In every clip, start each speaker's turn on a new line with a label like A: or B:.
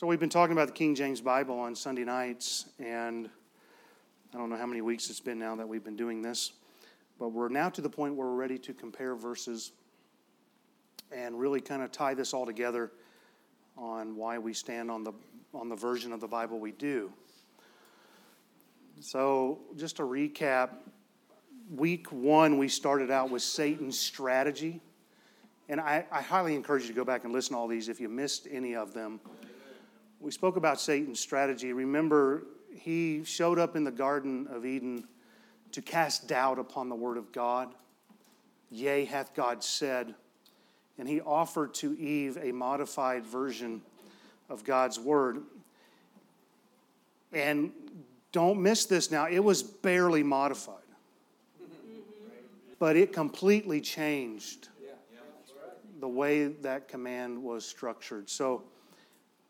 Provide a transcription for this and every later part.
A: So, we've been talking about the King James Bible on Sunday nights, and I don't know how many weeks it's been now that we've been doing this, but we're now to the point where we're ready to compare verses and really kind of tie this all together on why we stand on the, on the version of the Bible we do. So, just to recap, week one, we started out with Satan's strategy. And I, I, highly encourage you to go back and listen to all these if you missed any of them. We spoke about Satan's strategy. Remember, he showed up in the Garden of Eden to cast doubt upon the Word of God. Yea, hath God said. And he offered to Eve a modified version of God's Word. And don't miss this now, it was barely modified but it completely changed the way that command was structured. So,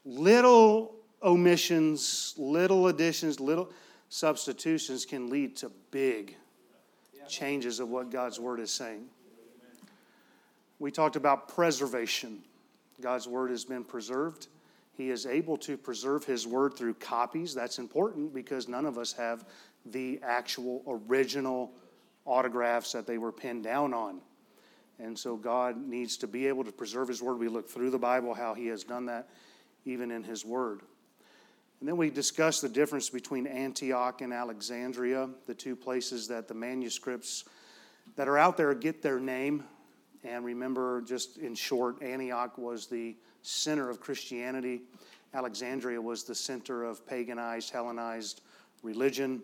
A: little omissions, little additions, little substitutions can lead to big changes of what God's word is saying. We talked about preservation. God's word has been preserved. He is able to preserve his word through copies. That's important because none of us have the actual original autographs that they were pinned down on. And so God needs to be able to preserve His Word. We look through the Bible how He has done that, even in His Word. And then we discuss the difference between Antioch and Alexandria, the two places that the manuscripts that are out there get their name. And remember, just in short, Antioch was the center of Christianity, Alexandria was the center of paganized, Hellenized religion.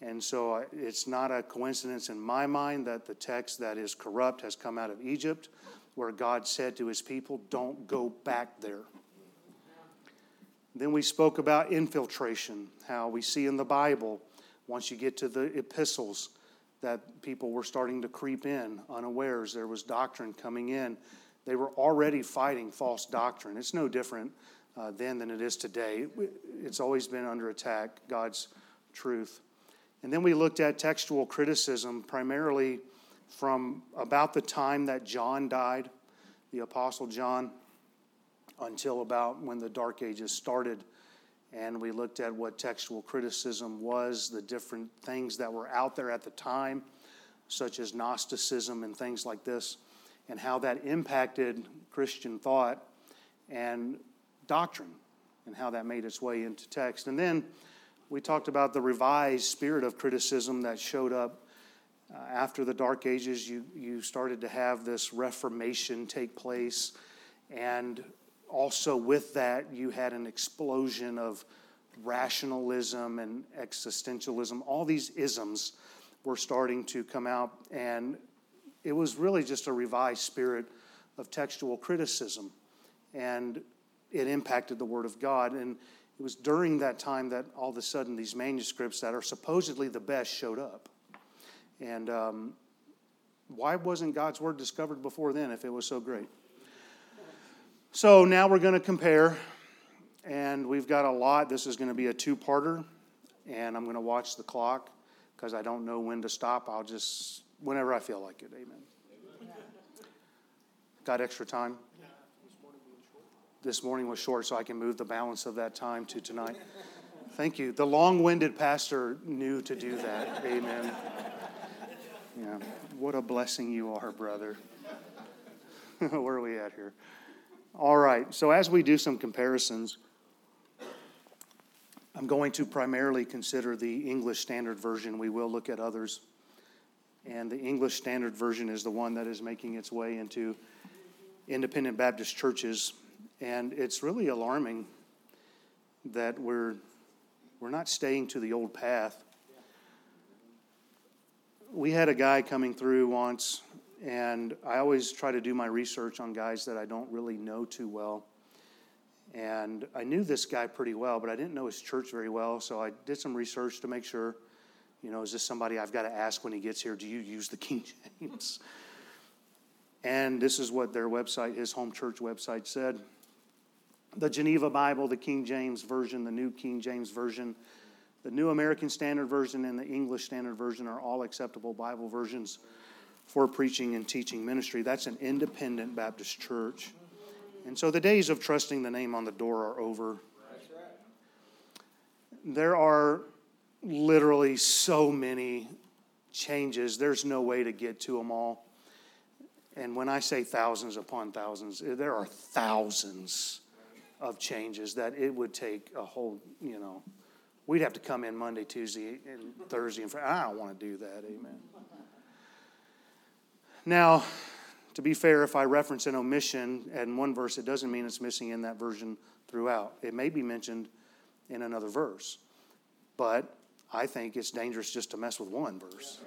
A: And so uh, it's not a coincidence in my mind that the text that is corrupt has come out of Egypt, where God said to his people, Don't go back there. Then we spoke about infiltration, how we see in the Bible, once you get to the epistles, that people were starting to creep in unawares. There was doctrine coming in. They were already fighting false doctrine. It's no different uh, then than it is today. It's always been under attack, God's truth. And then we looked at textual criticism primarily from about the time that John died, the Apostle John, until about when the Dark Ages started. And we looked at what textual criticism was, the different things that were out there at the time, such as Gnosticism and things like this, and how that impacted Christian thought and doctrine, and how that made its way into text. And then we talked about the revised spirit of criticism that showed up uh, after the Dark Ages. You, you started to have this Reformation take place, and also with that, you had an explosion of rationalism and existentialism. All these isms were starting to come out, and it was really just a revised spirit of textual criticism, and it impacted the Word of God. And it was during that time that all of a sudden these manuscripts that are supposedly the best showed up. And um, why wasn't God's word discovered before then if it was so great? So now we're going to compare, and we've got a lot. This is going to be a two parter, and I'm going to watch the clock because I don't know when to stop. I'll just, whenever I feel like it. Amen. Amen. Got extra time? this morning was short, so I can move the balance of that time to tonight. Thank you. The long winded pastor knew to do that. Amen. Yeah. What a blessing you are, brother. Where are we at here? All right. So, as we do some comparisons, I'm going to primarily consider the English Standard Version. We will look at others. And the English Standard Version is the one that is making its way into independent Baptist churches and it's really alarming that we're, we're not staying to the old path. We had a guy coming through once, and I always try to do my research on guys that I don't really know too well. And I knew this guy pretty well, but I didn't know his church very well, so I did some research to make sure, you know, is this somebody I've got to ask when he gets here, do you use the King James? And this is what their website, his home church website said the Geneva Bible, the King James Version, the New King James Version, the New American Standard Version, and the English Standard Version are all acceptable Bible versions for preaching and teaching ministry. That's an independent Baptist church. And so the days of trusting the name on the door are over. There are literally so many changes. There's no way to get to them all. And when I say thousands upon thousands, eh, there are thousands of changes that it would take a whole, you know, we'd have to come in Monday, Tuesday, and Thursday, and Friday. I don't want to do that. Amen. Now, to be fair, if I reference an omission in one verse, it doesn't mean it's missing in that version throughout. It may be mentioned in another verse, but I think it's dangerous just to mess with one verse.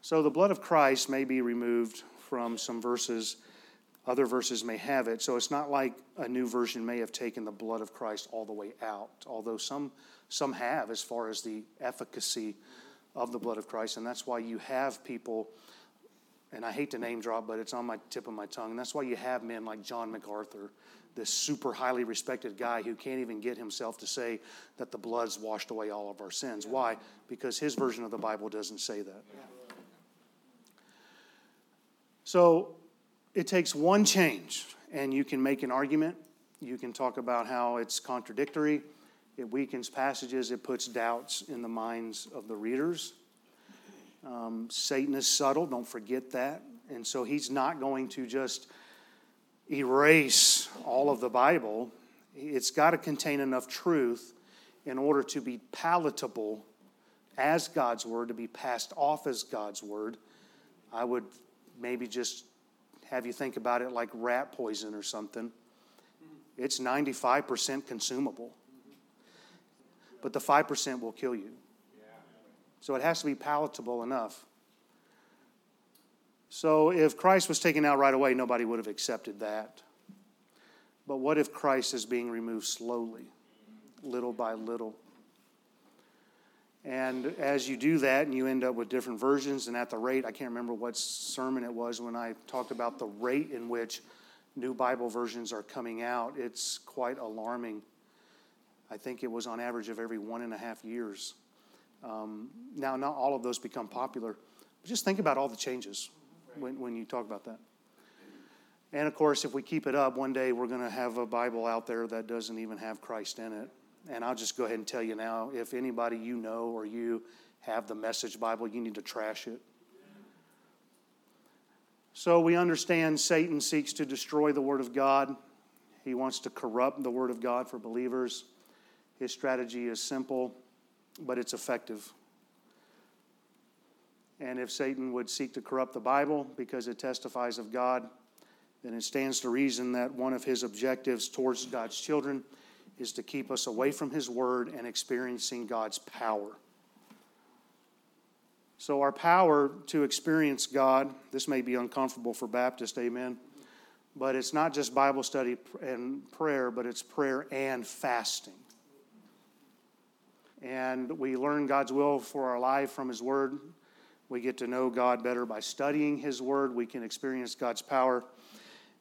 A: So the blood of Christ may be removed from some verses, other verses may have it. So it's not like a new version may have taken the blood of Christ all the way out, although some, some have as far as the efficacy of the blood of Christ. And that's why you have people and I hate to name drop, but it's on my tip of my tongue. And that's why you have men like John MacArthur, this super highly respected guy who can't even get himself to say that the blood's washed away all of our sins. Why? Because his version of the Bible doesn't say that. So it takes one change, and you can make an argument. You can talk about how it's contradictory. It weakens passages. It puts doubts in the minds of the readers. Um, Satan is subtle, don't forget that. And so he's not going to just erase all of the Bible. It's got to contain enough truth in order to be palatable as God's Word, to be passed off as God's Word. I would maybe just have you think about it like rat poison or something. It's 95% consumable, but the 5% will kill you. So it has to be palatable enough. So if Christ was taken out right away, nobody would have accepted that. But what if Christ is being removed slowly, little by little? And as you do that, and you end up with different versions, and at the rate, I can't remember what sermon it was when I talked about the rate in which new Bible versions are coming out, it's quite alarming. I think it was on average of every one and a half years. Um, now, not all of those become popular, but just think about all the changes when, when you talk about that. And of course, if we keep it up, one day we're going to have a Bible out there that doesn't even have Christ in it. And I'll just go ahead and tell you now if anybody you know or you have the message Bible, you need to trash it. So we understand Satan seeks to destroy the Word of God, he wants to corrupt the Word of God for believers. His strategy is simple but it's effective. And if Satan would seek to corrupt the Bible because it testifies of God, then it stands to reason that one of his objectives towards God's children is to keep us away from his word and experiencing God's power. So, our power to experience God, this may be uncomfortable for Baptists, amen, but it's not just Bible study and prayer, but it's prayer and fasting and we learn God's will for our life from His Word. We get to know God better by studying His Word. We can experience God's power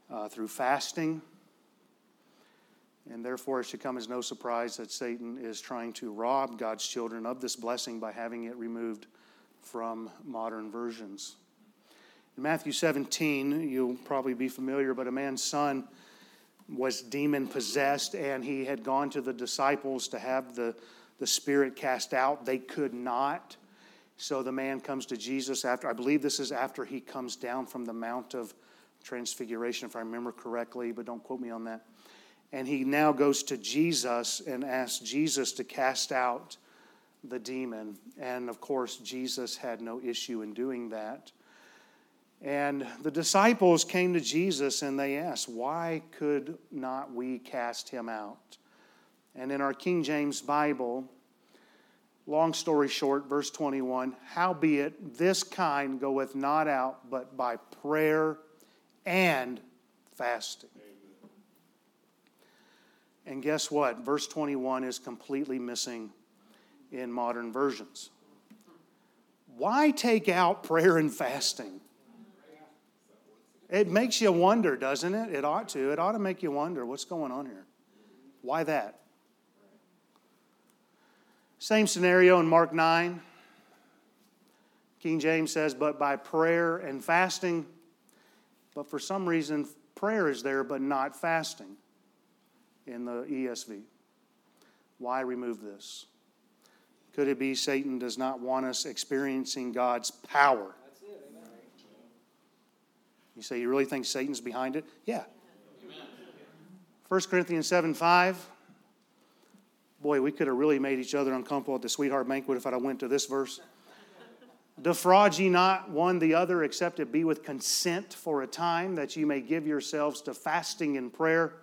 A: uh, through fasting. And therefore, it should come as no surprise that Satan is trying to rob God's children of this blessing by having it removed from modern versions. In Matthew 17, you'll probably be familiar, but a man's son was demon possessed, and he had gone to the disciples to have the the spirit cast out. They could not. So the man comes to Jesus after, I believe this is after he comes down from the Mount of Transfiguration, if I remember correctly, but don't quote me on that. And he now goes to Jesus and asks Jesus to cast out the demon. And of course, Jesus had no issue in doing that. And the disciples came to Jesus and they asked, Why could not we cast him out? And in our King James Bible, long story short, verse 21 Howbeit, this kind goeth not out but by prayer and fasting. And guess what? Verse 21 is completely missing in modern versions. Why take out prayer and fasting? It makes you wonder, doesn't it? It ought to. It ought to make you wonder what's going on here. Why that? Same scenario in Mark 9. King James says, but by prayer and fasting. But for some reason, prayer is there, but not fasting. in the ESV. Why remove this? Could it be Satan does not want us experiencing God's power? You say, you really think Satan's behind it? Yeah. 1 Corinthians 7 5. Boy, we could have really made each other uncomfortable at the sweetheart banquet if I'd have went to this verse. Defraud ye not one the other, except it be with consent for a time, that ye may give yourselves to fasting and prayer,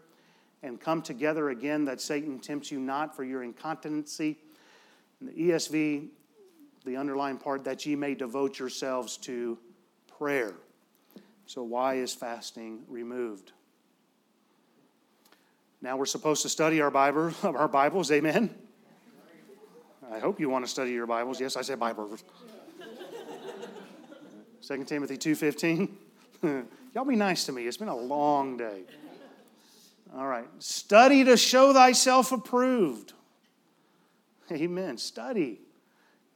A: and come together again, that Satan tempts you not for your incontinency. In the ESV, the underlying part, that ye may devote yourselves to prayer. So, why is fasting removed? Now we're supposed to study our Bible, our Bibles, amen. I hope you want to study your Bibles. Yes, I say Bible. 2 Timothy 2:15. Y'all be nice to me. It's been a long day. All right. Study to show thyself approved. Amen. Study.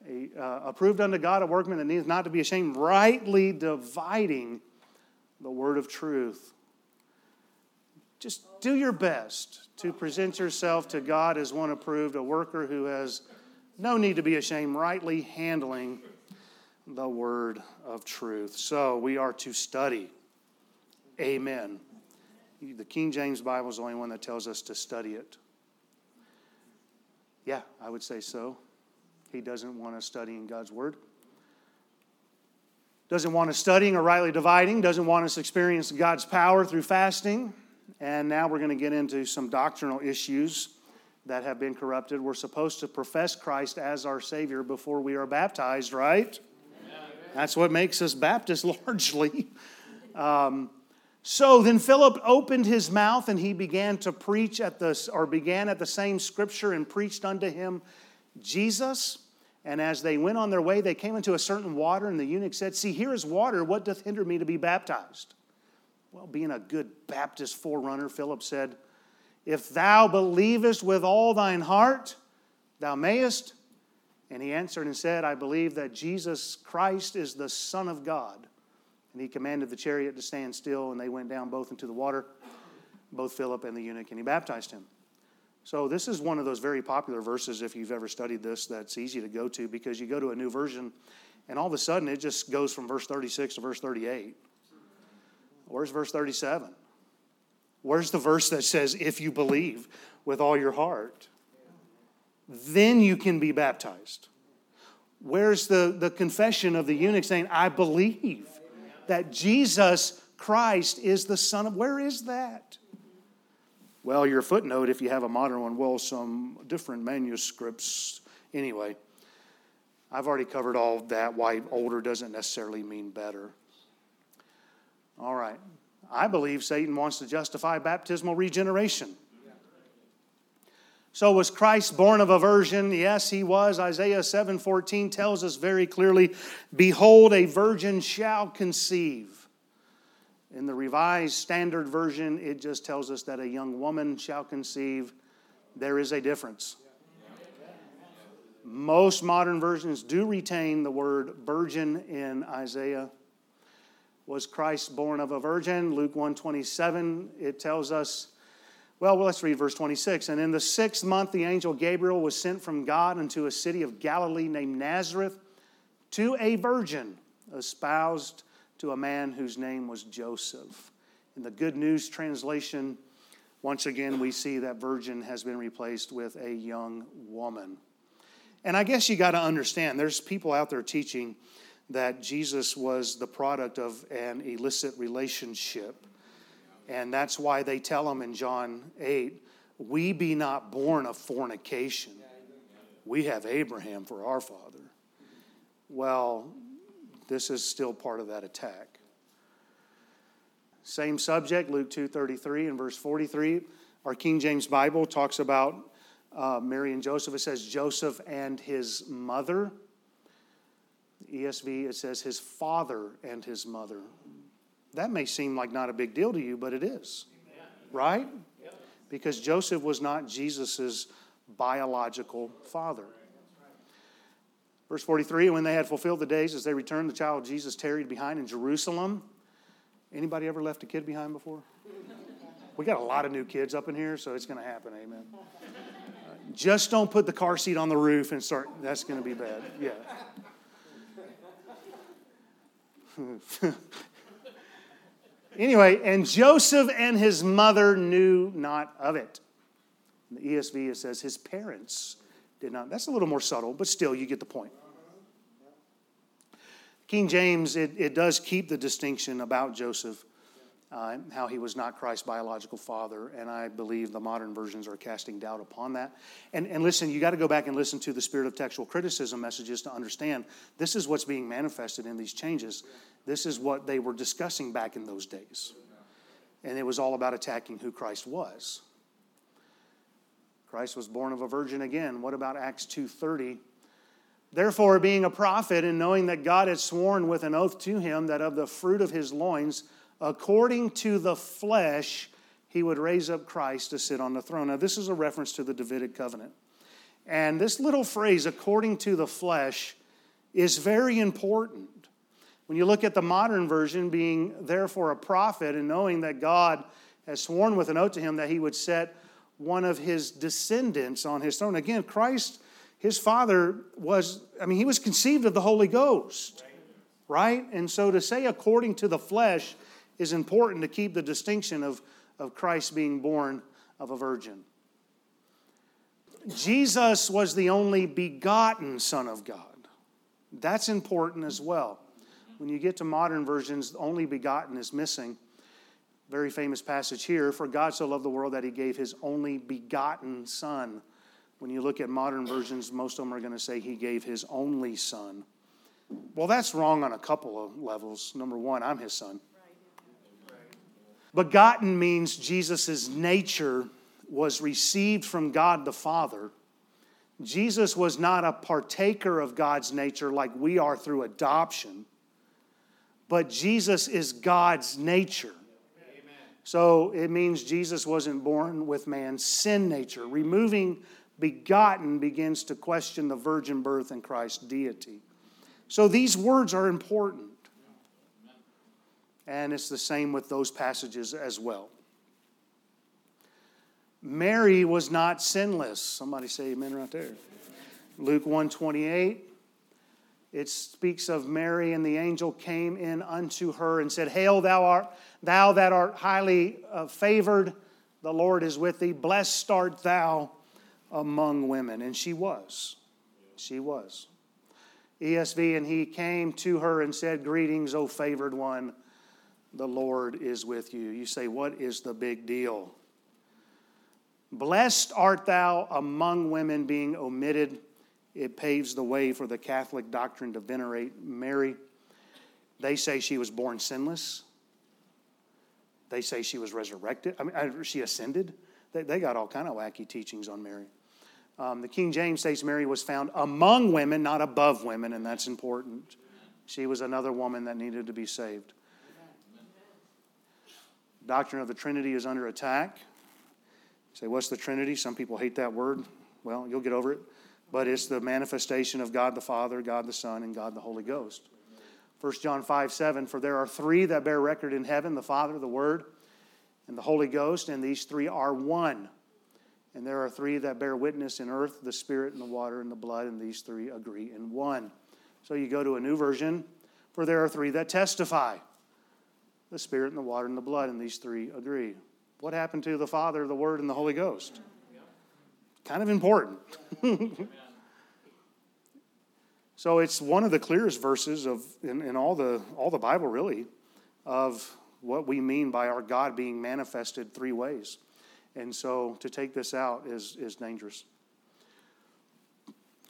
A: A, uh, approved unto God, a workman that needs not to be ashamed, rightly dividing the word of truth. Just do your best to present yourself to God as one approved, a worker who has no need to be ashamed, rightly handling the word of truth. So we are to study. Amen. The King James Bible is the only one that tells us to study it. Yeah, I would say so. He doesn't want us studying God's word. Doesn't want us studying or rightly dividing. Doesn't want us experiencing God's power through fasting. And now we're going to get into some doctrinal issues that have been corrupted. We're supposed to profess Christ as our Savior before we are baptized, right? That's what makes us Baptists largely. Um, so then Philip opened his mouth and he began to preach at the, or began at the same scripture and preached unto him Jesus. And as they went on their way, they came into a certain water, and the eunuch said, See, here is water. What doth hinder me to be baptized? Well, being a good Baptist forerunner, Philip said, If thou believest with all thine heart, thou mayest. And he answered and said, I believe that Jesus Christ is the Son of God. And he commanded the chariot to stand still, and they went down both into the water, both Philip and the eunuch, and he baptized him. So, this is one of those very popular verses, if you've ever studied this, that's easy to go to because you go to a new version, and all of a sudden it just goes from verse 36 to verse 38. Where's verse 37? Where's the verse that says, if you believe with all your heart? then you can be baptized. Where's the, the confession of the eunuch saying, I believe that Jesus Christ is the Son of. Where is that? Well, your footnote, if you have a modern one, well, some different manuscripts. Anyway, I've already covered all that, why older doesn't necessarily mean better. All right. I believe Satan wants to justify baptismal regeneration. So was Christ born of a virgin? Yes, he was. Isaiah 7:14 tells us very clearly, "Behold, a virgin shall conceive." In the Revised Standard Version, it just tells us that a young woman shall conceive. There is a difference. Most modern versions do retain the word virgin in Isaiah. Was Christ born of a virgin? Luke 127, it tells us well, let's read verse 26. And in the sixth month, the angel Gabriel was sent from God into a city of Galilee named Nazareth to a virgin espoused to a man whose name was Joseph. In the Good News translation, once again, we see that virgin has been replaced with a young woman. And I guess you got to understand there's people out there teaching that Jesus was the product of an illicit relationship and that's why they tell him in John 8, we be not born of fornication. We have Abraham for our father. Well, this is still part of that attack. Same subject, Luke 2:33 and verse 43. Our King James Bible talks about uh, Mary and Joseph. It says Joseph and his mother. ESV, it says his father and his mother. That may seem like not a big deal to you, but it is. Right? Because Joseph was not Jesus' biological father. Verse 43 when they had fulfilled the days as they returned, the child Jesus tarried behind in Jerusalem. Anybody ever left a kid behind before? We got a lot of new kids up in here, so it's going to happen. Amen. Just don't put the car seat on the roof and start. That's going to be bad. Yeah. anyway, and Joseph and his mother knew not of it. In the ESV, it says his parents did not. That's a little more subtle, but still, you get the point. King James, it, it does keep the distinction about Joseph, uh, how he was not Christ's biological father, and I believe the modern versions are casting doubt upon that. And, and listen, you got to go back and listen to the spirit of textual criticism messages to understand this is what's being manifested in these changes. This is what they were discussing back in those days. And it was all about attacking who Christ was. Christ was born of a virgin again. What about Acts 2:30? Therefore, being a prophet and knowing that God had sworn with an oath to him that of the fruit of his loins, according to the flesh, he would raise up Christ to sit on the throne. Now, this is a reference to the Davidic covenant. And this little phrase, according to the flesh, is very important. When you look at the modern version, being therefore a prophet and knowing that God has sworn with an oath to him that he would set one of his descendants on his throne. Again, Christ, his father was, I mean, he was conceived of the Holy Ghost, right? And so to say according to the flesh is important to keep the distinction of, of Christ being born of a virgin. Jesus was the only begotten Son of God. That's important as well. When you get to modern versions, only begotten is missing very famous passage here For God so loved the world that he gave his only begotten Son. When you look at modern versions, most of them are going to say he gave his only Son. Well, that's wrong on a couple of levels. Number one, I'm his son. Begotten means Jesus' nature was received from God the Father. Jesus was not a partaker of God's nature like we are through adoption, but Jesus is God's nature. So it means Jesus wasn't born with man's sin nature. Removing begotten begins to question the virgin birth and Christ's deity. So these words are important. And it's the same with those passages as well. Mary was not sinless. Somebody say amen right there. Luke 128 it speaks of Mary and the angel came in unto her and said, Hail, thou art thou that art highly uh, favored, the Lord is with thee. Blessed art thou among women. And she was. She was. ESV, and he came to her and said, Greetings, O favored one, the Lord is with you. You say, What is the big deal? Blessed art thou among women, being omitted it paves the way for the Catholic doctrine to venerate Mary. They say she was born sinless. They say she was resurrected. I mean, she ascended. They, they got all kind of wacky teachings on Mary. Um, the King James says Mary was found among women, not above women, and that's important. She was another woman that needed to be saved. Doctrine of the Trinity is under attack. You say, what's the Trinity? Some people hate that word. Well, you'll get over it but it's the manifestation of God the Father, God the Son, and God the Holy Ghost. 1 John 5 7, for there are three that bear record in heaven the Father, the Word, and the Holy Ghost, and these three are one. And there are three that bear witness in earth the Spirit, and the water, and the blood, and these three agree in one. So you go to a new version, for there are three that testify the Spirit, and the water, and the blood, and these three agree. What happened to the Father, the Word, and the Holy Ghost? kind of important. so it's one of the clearest verses of in, in all the all the Bible really of what we mean by our God being manifested three ways. And so to take this out is, is dangerous.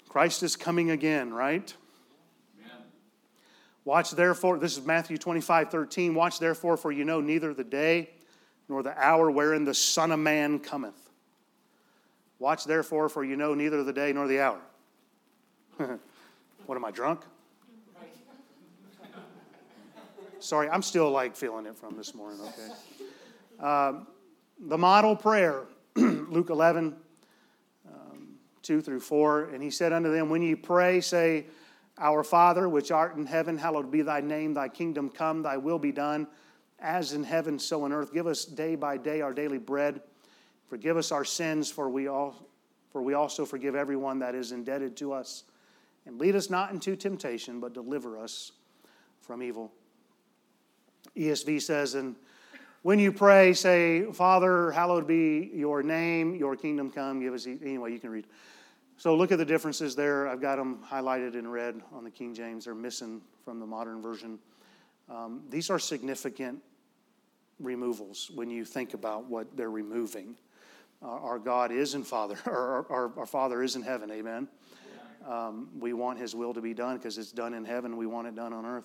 A: Christ is coming again, right? Watch therefore, this is Matthew 25, 13. Watch therefore, for you know neither the day nor the hour wherein the Son of Man cometh. Watch therefore, for you know neither the day nor the hour. what am I drunk? Sorry, I'm still like feeling it from this morning, okay? Um, the model prayer, Luke 11, um, 2 through 4. And he said unto them, When ye pray, say, Our Father, which art in heaven, hallowed be thy name, thy kingdom come, thy will be done as in heaven, so on earth. Give us day by day our daily bread. Forgive us our sins, for we, all, for we also forgive everyone that is indebted to us. And lead us not into temptation, but deliver us from evil. ESV says, and when you pray, say, Father, hallowed be your name, your kingdom come. Give us, anyway, you can read. So look at the differences there. I've got them highlighted in red on the King James. They're missing from the modern version. Um, these are significant removals when you think about what they're removing. Uh, our God is in Father, our, our, our Father is in heaven, amen. Um, we want His will to be done because it's done in heaven. We want it done on earth.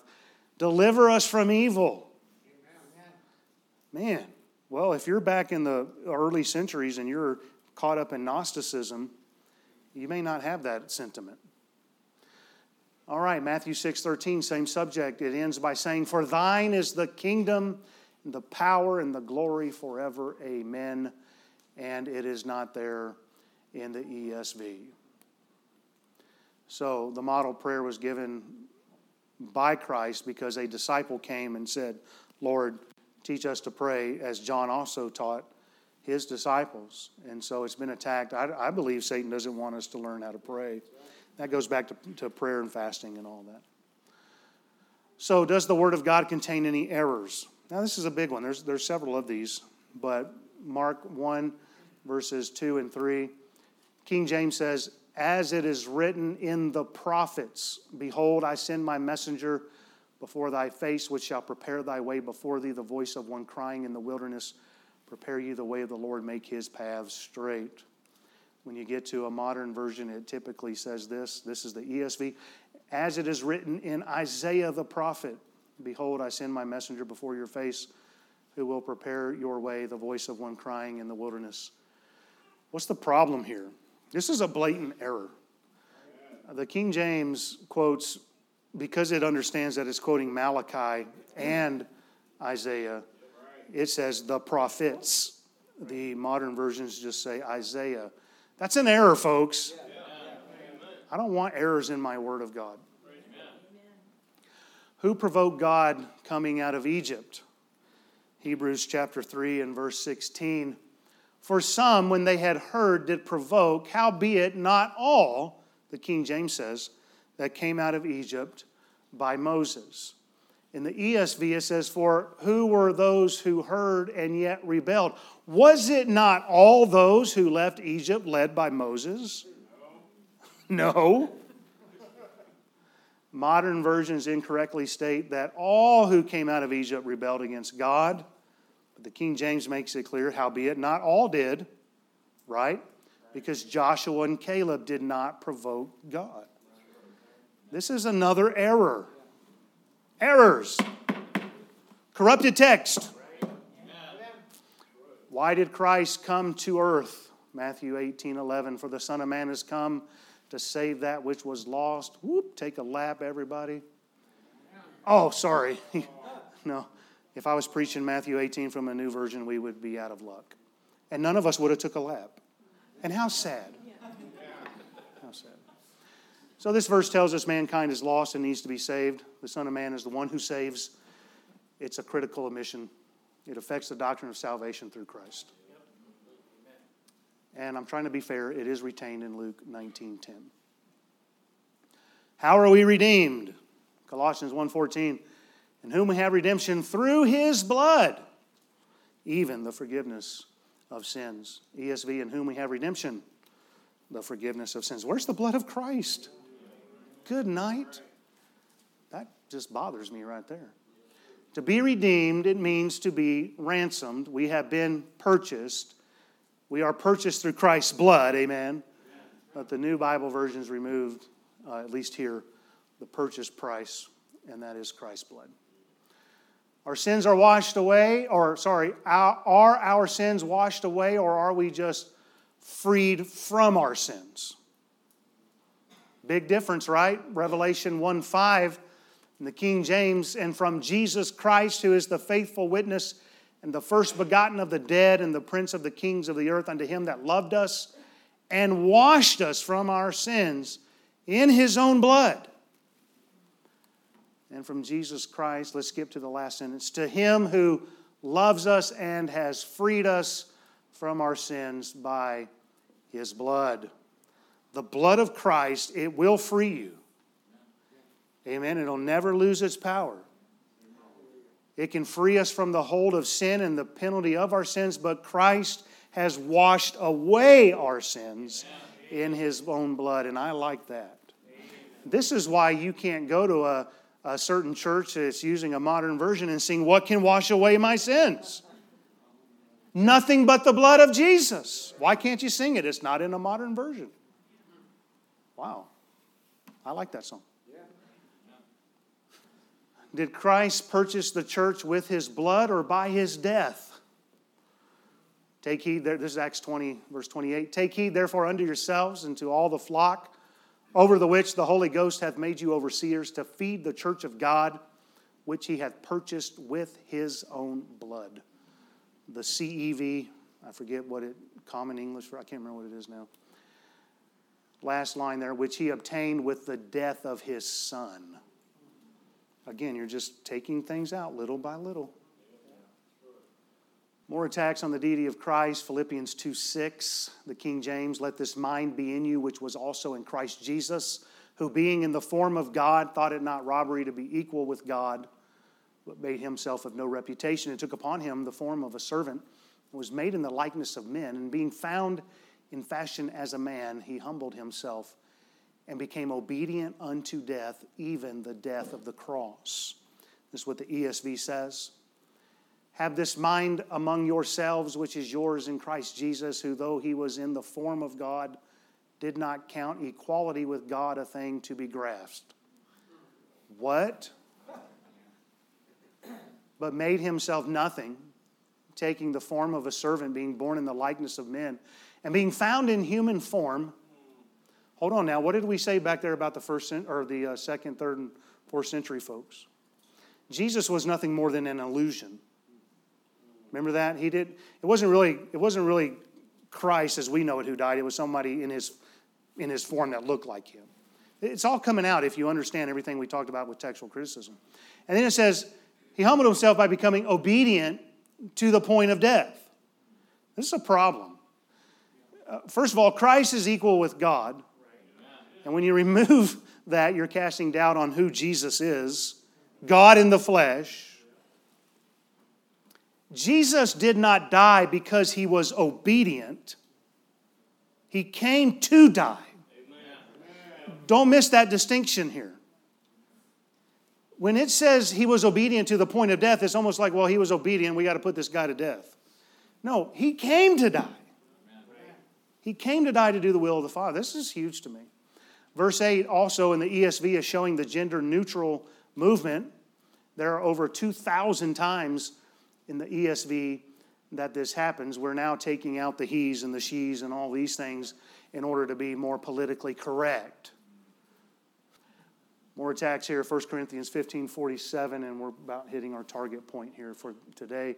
A: Deliver us from evil. Man, well, if you're back in the early centuries and you're caught up in Gnosticism, you may not have that sentiment. All right, Matthew 6 13, same subject. It ends by saying, For thine is the kingdom, the power, and the glory forever. Amen. And it is not there in the ESV. So the model prayer was given by Christ because a disciple came and said, Lord, teach us to pray, as John also taught his disciples. And so it's been attacked. I, I believe Satan doesn't want us to learn how to pray. That goes back to, to prayer and fasting and all that. So, does the Word of God contain any errors? Now, this is a big one. There's, there's several of these, but Mark 1, verses 2 and 3, King James says, As it is written in the prophets, Behold, I send my messenger before thy face, which shall prepare thy way before thee, the voice of one crying in the wilderness, Prepare you the way of the Lord, make his paths straight. When you get to a modern version, it typically says this this is the ESV. As it is written in Isaiah the prophet Behold, I send my messenger before your face who will prepare your way, the voice of one crying in the wilderness. What's the problem here? This is a blatant error. The King James quotes, because it understands that it's quoting Malachi and Isaiah, it says the prophets. The modern versions just say Isaiah. That's an error, folks. I don't want errors in my Word of God. Who provoked God coming out of Egypt? Hebrews chapter 3 and verse 16. For some, when they had heard, did provoke, howbeit not all, the King James says, that came out of Egypt by Moses. In the ESV, it says, For who were those who heard and yet rebelled? Was it not all those who left Egypt led by Moses? No. no. Modern versions incorrectly state that all who came out of Egypt rebelled against God. But the King James makes it clear, howbeit not all did, right? Because Joshua and Caleb did not provoke God. This is another error errors, corrupted text. Why did Christ come to earth? Matthew 18 11. For the Son of Man has come to save that which was lost. Whoop, take a lap, everybody. Oh, sorry. no. If I was preaching Matthew 18 from a new version, we would be out of luck. And none of us would have took a lap. And how sad. So this verse tells us mankind is lost and needs to be saved. The Son of Man is the one who saves. It's a critical omission. It affects the doctrine of salvation through Christ. And I'm trying to be fair, it is retained in Luke 19:10. How are we redeemed? Colossians 1:14. In whom we have redemption through his blood, even the forgiveness of sins. ESV, in whom we have redemption, the forgiveness of sins. Where's the blood of Christ? Good night. That just bothers me right there. To be redeemed, it means to be ransomed. We have been purchased. We are purchased through Christ's blood, amen. But the new Bible versions removed, uh, at least here, the purchase price, and that is Christ's blood. Our sins are washed away, or sorry, are our sins washed away, or are we just freed from our sins? Big difference, right? Revelation 1 5 in the King James, and from Jesus Christ, who is the faithful witness and the first begotten of the dead and the prince of the kings of the earth, unto him that loved us and washed us from our sins in his own blood and from Jesus Christ, let's skip to the last sentence. To him who loves us and has freed us from our sins by his blood. The blood of Christ, it will free you. Amen. It'll never lose its power. It can free us from the hold of sin and the penalty of our sins, but Christ has washed away our sins in his own blood, and I like that. This is why you can't go to a, a certain church that's using a modern version and sing, What can wash away my sins? Nothing but the blood of Jesus. Why can't you sing it? It's not in a modern version. Wow. I like that song. Did Christ purchase the church with his blood or by his death? Take heed, this is Acts 20, verse 28. Take heed, therefore, unto yourselves and to all the flock over the which the Holy Ghost hath made you overseers to feed the church of God, which he hath purchased with his own blood. The CEV, I forget what it, common English for, I can't remember what it is now. Last line there, which he obtained with the death of his son. Again, you're just taking things out little by little. More attacks on the deity of Christ, Philippians 2 6, the King James, let this mind be in you, which was also in Christ Jesus, who being in the form of God, thought it not robbery to be equal with God, but made himself of no reputation, and took upon him the form of a servant, and was made in the likeness of men, and being found in fashion as a man, he humbled himself and became obedient unto death, even the death of the cross. This is what the ESV says. Have this mind among yourselves, which is yours in Christ Jesus, who, though he was in the form of God, did not count equality with God a thing to be grasped. What? But made himself nothing, taking the form of a servant, being born in the likeness of men, and being found in human form Hold on now. What did we say back there about the first or the uh, second, third, and fourth century folks? Jesus was nothing more than an illusion. Remember that he did. It wasn't really. It wasn't really Christ as we know it who died. It was somebody in his in his form that looked like him. It's all coming out if you understand everything we talked about with textual criticism. And then it says he humbled himself by becoming obedient to the point of death. This is a problem. Uh, first of all, Christ is equal with God. And when you remove that, you're casting doubt on who Jesus is God in the flesh. Jesus did not die because he was obedient, he came to die. Don't miss that distinction here. When it says he was obedient to the point of death, it's almost like, well, he was obedient, we got to put this guy to death. No, he came to die. He came to die to do the will of the Father. This is huge to me. Verse 8 also in the ESV is showing the gender neutral movement. There are over 2,000 times in the ESV that this happens. We're now taking out the he's and the she's and all these things in order to be more politically correct. More attacks here, 1 Corinthians 15 47, and we're about hitting our target point here for today.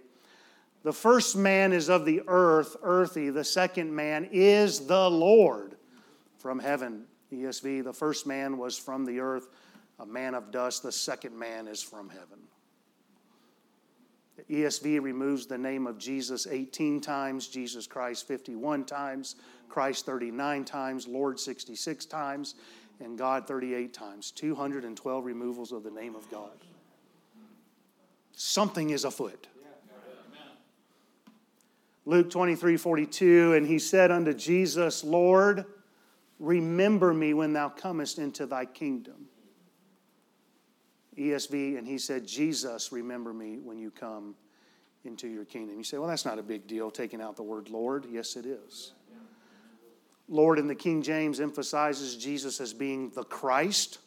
A: The first man is of the earth, earthy. The second man is the Lord from heaven. ESV, the first man was from the earth, a man of dust. The second man is from heaven. The ESV removes the name of Jesus 18 times, Jesus Christ 51 times, Christ 39 times, Lord 66 times, and God 38 times. 212 removals of the name of God. Something is afoot. Luke 23 42, and he said unto Jesus, Lord, Remember me when thou comest into thy kingdom. ESV, and he said, Jesus, remember me when you come into your kingdom. You say, well, that's not a big deal, taking out the word Lord. Yes, it is. Lord in the King James emphasizes Jesus as being the Christ.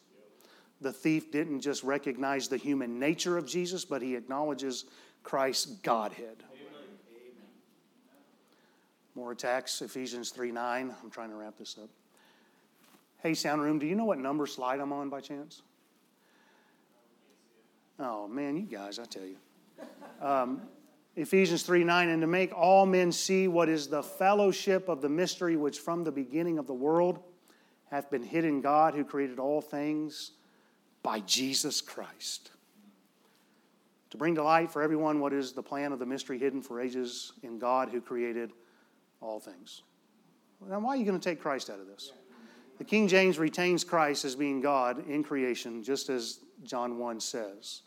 A: The thief didn't just recognize the human nature of Jesus, but he acknowledges Christ's Godhead. More attacks, Ephesians 3 9. I'm trying to wrap this up. Hey, sound room, do you know what number slide I'm on by chance? Oh, man, you guys, I tell you. Um, Ephesians 3 9, and to make all men see what is the fellowship of the mystery which from the beginning of the world hath been hid in God who created all things by Jesus Christ. To bring to light for everyone what is the plan of the mystery hidden for ages in God who created all things. Now, why are you going to take Christ out of this? The King James retains Christ as being God in creation, just as John 1 says.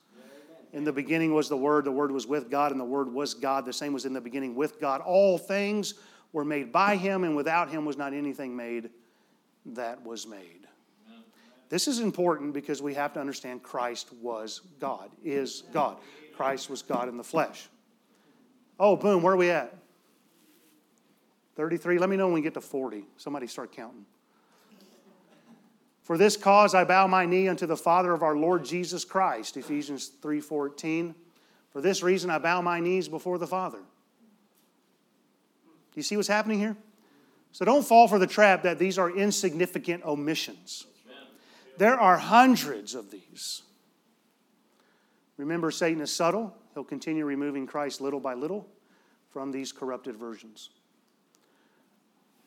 A: In the beginning was the Word, the Word was with God, and the Word was God. The same was in the beginning with God. All things were made by Him, and without Him was not anything made that was made. This is important because we have to understand Christ was God, is God. Christ was God in the flesh. Oh, boom, where are we at? 33. Let me know when we get to 40. Somebody start counting. For this cause I bow my knee unto the Father of our Lord Jesus Christ, Ephesians 3:14. For this reason I bow my knees before the Father. Do you see what's happening here? So don't fall for the trap that these are insignificant omissions. There are hundreds of these. Remember, Satan is subtle. He'll continue removing Christ little by little from these corrupted versions.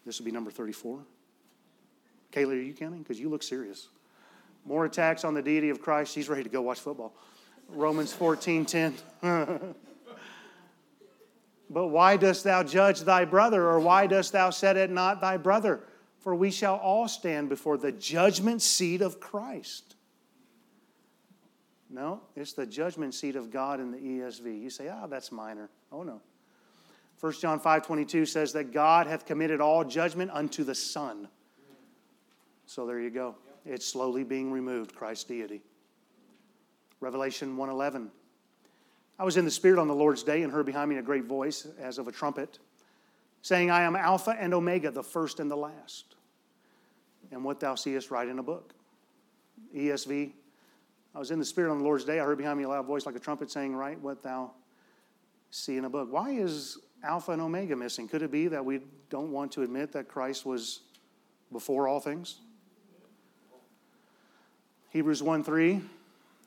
A: This will be number 34. Kaylee, are you counting? Because you look serious. More attacks on the deity of Christ. She's ready to go watch football. Romans 14 10. but why dost thou judge thy brother, or why dost thou set it not thy brother? For we shall all stand before the judgment seat of Christ. No, it's the judgment seat of God in the ESV. You say, ah, oh, that's minor. Oh, no. 1 John 5:22 says that God hath committed all judgment unto the Son. So there you go. It's slowly being removed, Christ's deity. Revelation 1:11. I was in the Spirit on the Lord's day and heard behind me a great voice as of a trumpet, saying, I am Alpha and Omega, the first and the last. And what thou seest, write in a book. ESV. I was in the Spirit on the Lord's day. I heard behind me a loud voice like a trumpet saying, Write what thou see in a book. Why is Alpha and Omega missing? Could it be that we don't want to admit that Christ was before all things? Hebrews 1 3,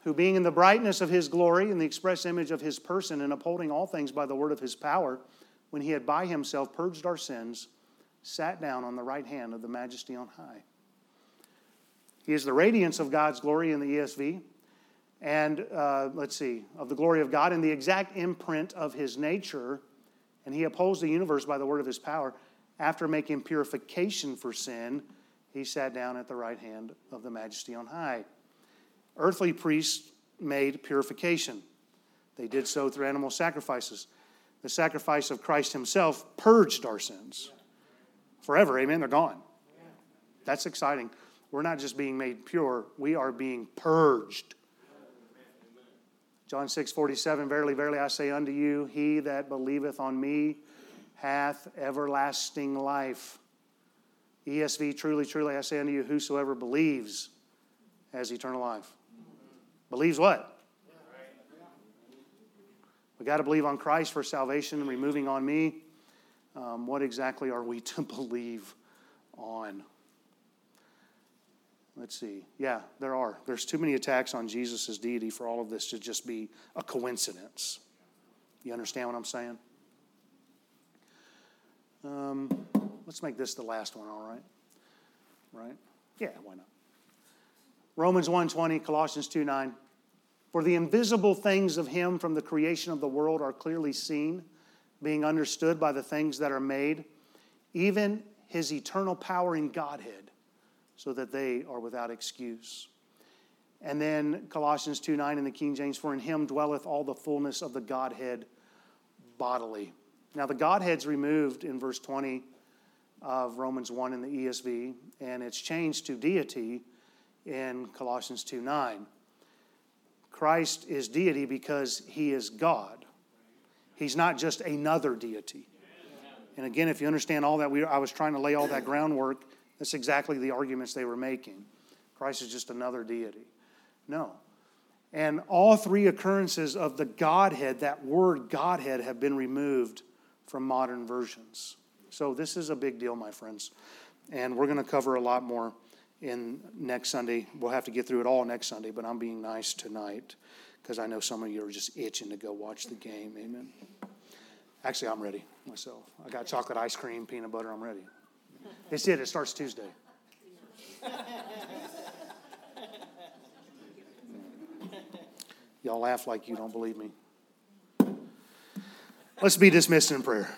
A: who being in the brightness of his glory and the express image of his person and upholding all things by the word of his power, when he had by himself purged our sins, sat down on the right hand of the majesty on high. He is the radiance of God's glory in the ESV, and uh, let's see, of the glory of God in the exact imprint of his nature, and he upholds the universe by the word of his power. After making purification for sin, he sat down at the right hand of the majesty on high. Earthly priests made purification. They did so through animal sacrifices. The sacrifice of Christ Himself purged our sins forever. Amen. They're gone. That's exciting. We're not just being made pure, we are being purged. John 6 47, Verily, verily, I say unto you, he that believeth on me hath everlasting life. ESV, truly, truly, I say unto you, whosoever believes has eternal life. Believes what? We got to believe on Christ for salvation, and removing on me. Um, what exactly are we to believe on? Let's see. Yeah, there are. There's too many attacks on Jesus' deity for all of this to just be a coincidence. You understand what I'm saying? Um, let's make this the last one, all right? Right? Yeah, why not? Romans 1:20, Colossians 2:9. For the invisible things of him from the creation of the world are clearly seen, being understood by the things that are made, even his eternal power in Godhead, so that they are without excuse. And then Colossians 2 9 in the King James, for in him dwelleth all the fullness of the Godhead bodily. Now, the Godhead's removed in verse 20 of Romans 1 in the ESV, and it's changed to deity in Colossians 2 9. Christ is deity because he is God. He's not just another deity. And again, if you understand all that, we, I was trying to lay all that groundwork. That's exactly the arguments they were making. Christ is just another deity. No. And all three occurrences of the Godhead, that word Godhead, have been removed from modern versions. So this is a big deal, my friends. And we're going to cover a lot more in next Sunday. We'll have to get through it all next Sunday, but I'm being nice tonight because I know some of you are just itching to go watch the game. Amen. Actually, I'm ready myself. I got chocolate ice cream, peanut butter. I'm ready. It's it. It starts Tuesday. Y'all laugh like you don't believe me. Let's be dismissed in prayer.